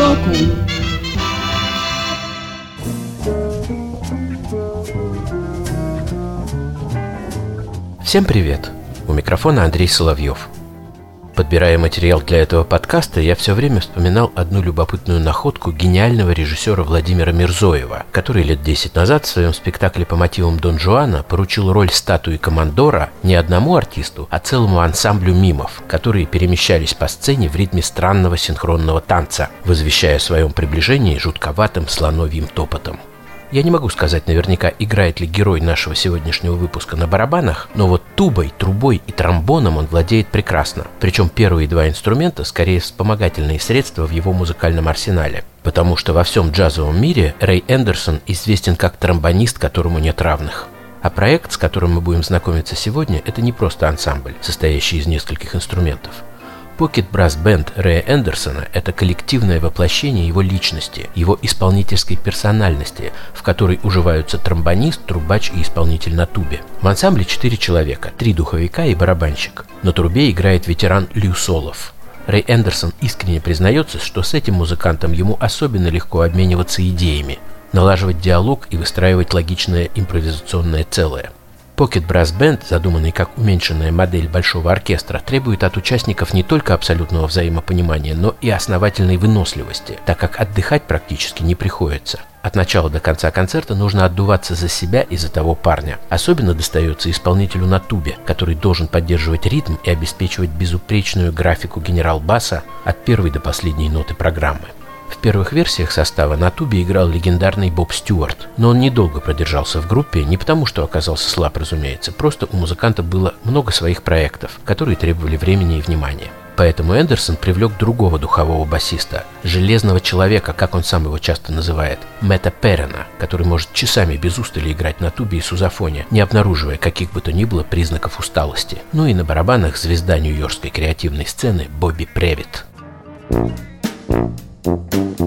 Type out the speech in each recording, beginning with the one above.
Сбоку. Всем привет! У микрофона Андрей Соловьев. Подбирая материал для этого подкаста, я все время вспоминал одну любопытную находку гениального режиссера Владимира Мирзоева, который лет 10 назад в своем спектакле по мотивам Дон Жуана поручил роль статуи командора не одному артисту, а целому ансамблю мимов, которые перемещались по сцене в ритме странного синхронного танца, возвещая о своем приближении жутковатым слоновьим топотом. Я не могу сказать наверняка, играет ли герой нашего сегодняшнего выпуска на барабанах, но вот тубой, трубой и тромбоном он владеет прекрасно. Причем первые два инструмента скорее вспомогательные средства в его музыкальном арсенале. Потому что во всем джазовом мире Рэй Эндерсон известен как тромбонист, которому нет равных. А проект, с которым мы будем знакомиться сегодня, это не просто ансамбль, состоящий из нескольких инструментов – Pocket Brass Band Рэя Эндерсона – это коллективное воплощение его личности, его исполнительской персональности, в которой уживаются тромбонист, трубач и исполнитель на тубе. В ансамбле четыре человека, три духовика и барабанщик. На трубе играет ветеран Лью Солов. Рэй Эндерсон искренне признается, что с этим музыкантом ему особенно легко обмениваться идеями, налаживать диалог и выстраивать логичное импровизационное целое – Pocket Brass Band, задуманный как уменьшенная модель большого оркестра, требует от участников не только абсолютного взаимопонимания, но и основательной выносливости, так как отдыхать практически не приходится. От начала до конца концерта нужно отдуваться за себя и за того парня. Особенно достается исполнителю на тубе, который должен поддерживать ритм и обеспечивать безупречную графику генерал-баса от первой до последней ноты программы. В первых версиях состава на тубе играл легендарный Боб Стюарт, но он недолго продержался в группе, не потому что оказался слаб, разумеется, просто у музыканта было много своих проектов, которые требовали времени и внимания. Поэтому Эндерсон привлек другого духового басиста, железного человека, как он сам его часто называет, Мэтта Перена, который может часами без устали играть на тубе и сузофоне, не обнаруживая каких бы то ни было признаков усталости. Ну и на барабанах звезда нью-йоркской креативной сцены Бобби Превит. Thank Música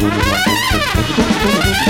うわ!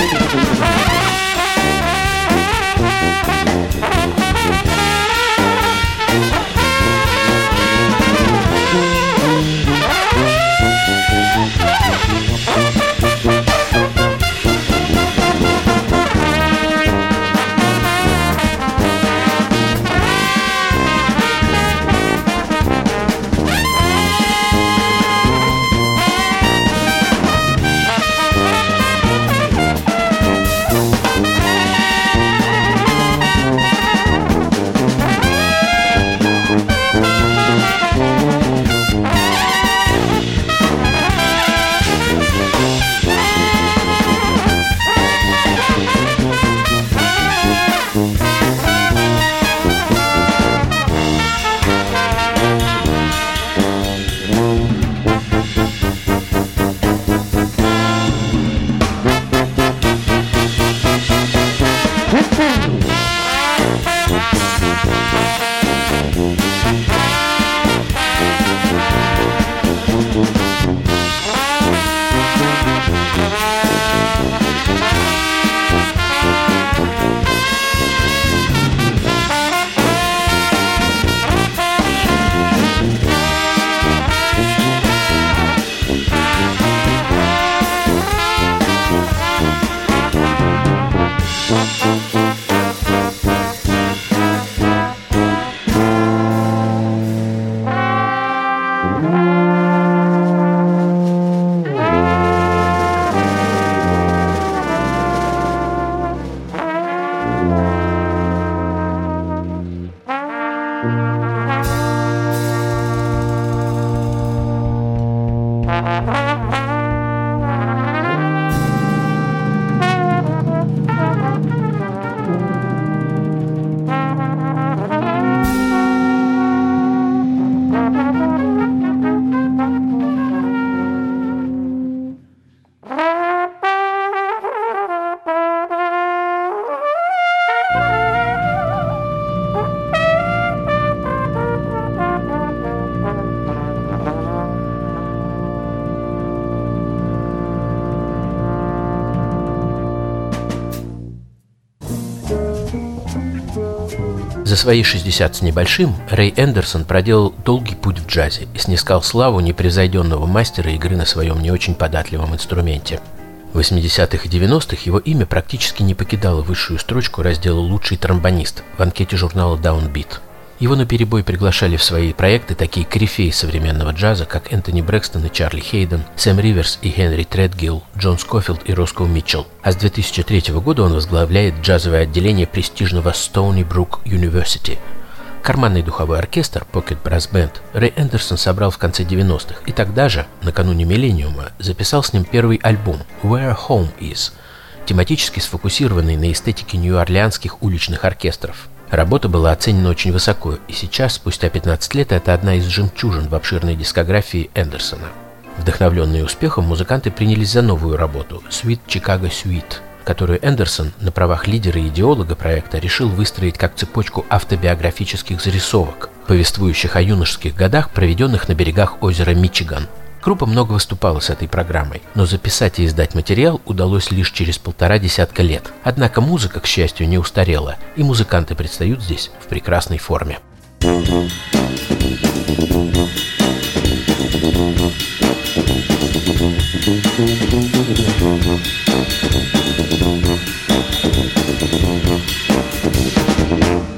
Свои 60 с небольшим Рэй Эндерсон проделал долгий путь в джазе и снискал славу непревзойденного мастера игры на своем не очень податливом инструменте. В 80-х и 90-х его имя практически не покидало высшую строчку раздела «Лучший тромбонист» в анкете журнала Downbeat. Его наперебой приглашали в свои проекты такие корифеи современного джаза, как Энтони Брэкстон и Чарли Хейден, Сэм Риверс и Генри Тредгилл, Джон Скофилд и Роско Митчелл. А с 2003 года он возглавляет джазовое отделение престижного Stony Brook University. Карманный духовой оркестр Pocket Brass Band Рэй Эндерсон собрал в конце 90-х и тогда же, накануне «Миллениума», записал с ним первый альбом «Where Home Is», тематически сфокусированный на эстетике нью-орлеанских уличных оркестров – Работа была оценена очень высоко, и сейчас, спустя 15 лет, это одна из жемчужин в обширной дискографии Эндерсона. Вдохновленные успехом, музыканты принялись за новую работу «Sweet Chicago Suite», которую Эндерсон на правах лидера и идеолога проекта решил выстроить как цепочку автобиографических зарисовок, повествующих о юношеских годах, проведенных на берегах озера Мичиган – Группа много выступала с этой программой, но записать и издать материал удалось лишь через полтора десятка лет. Однако музыка, к счастью, не устарела, и музыканты предстают здесь в прекрасной форме. Thank you.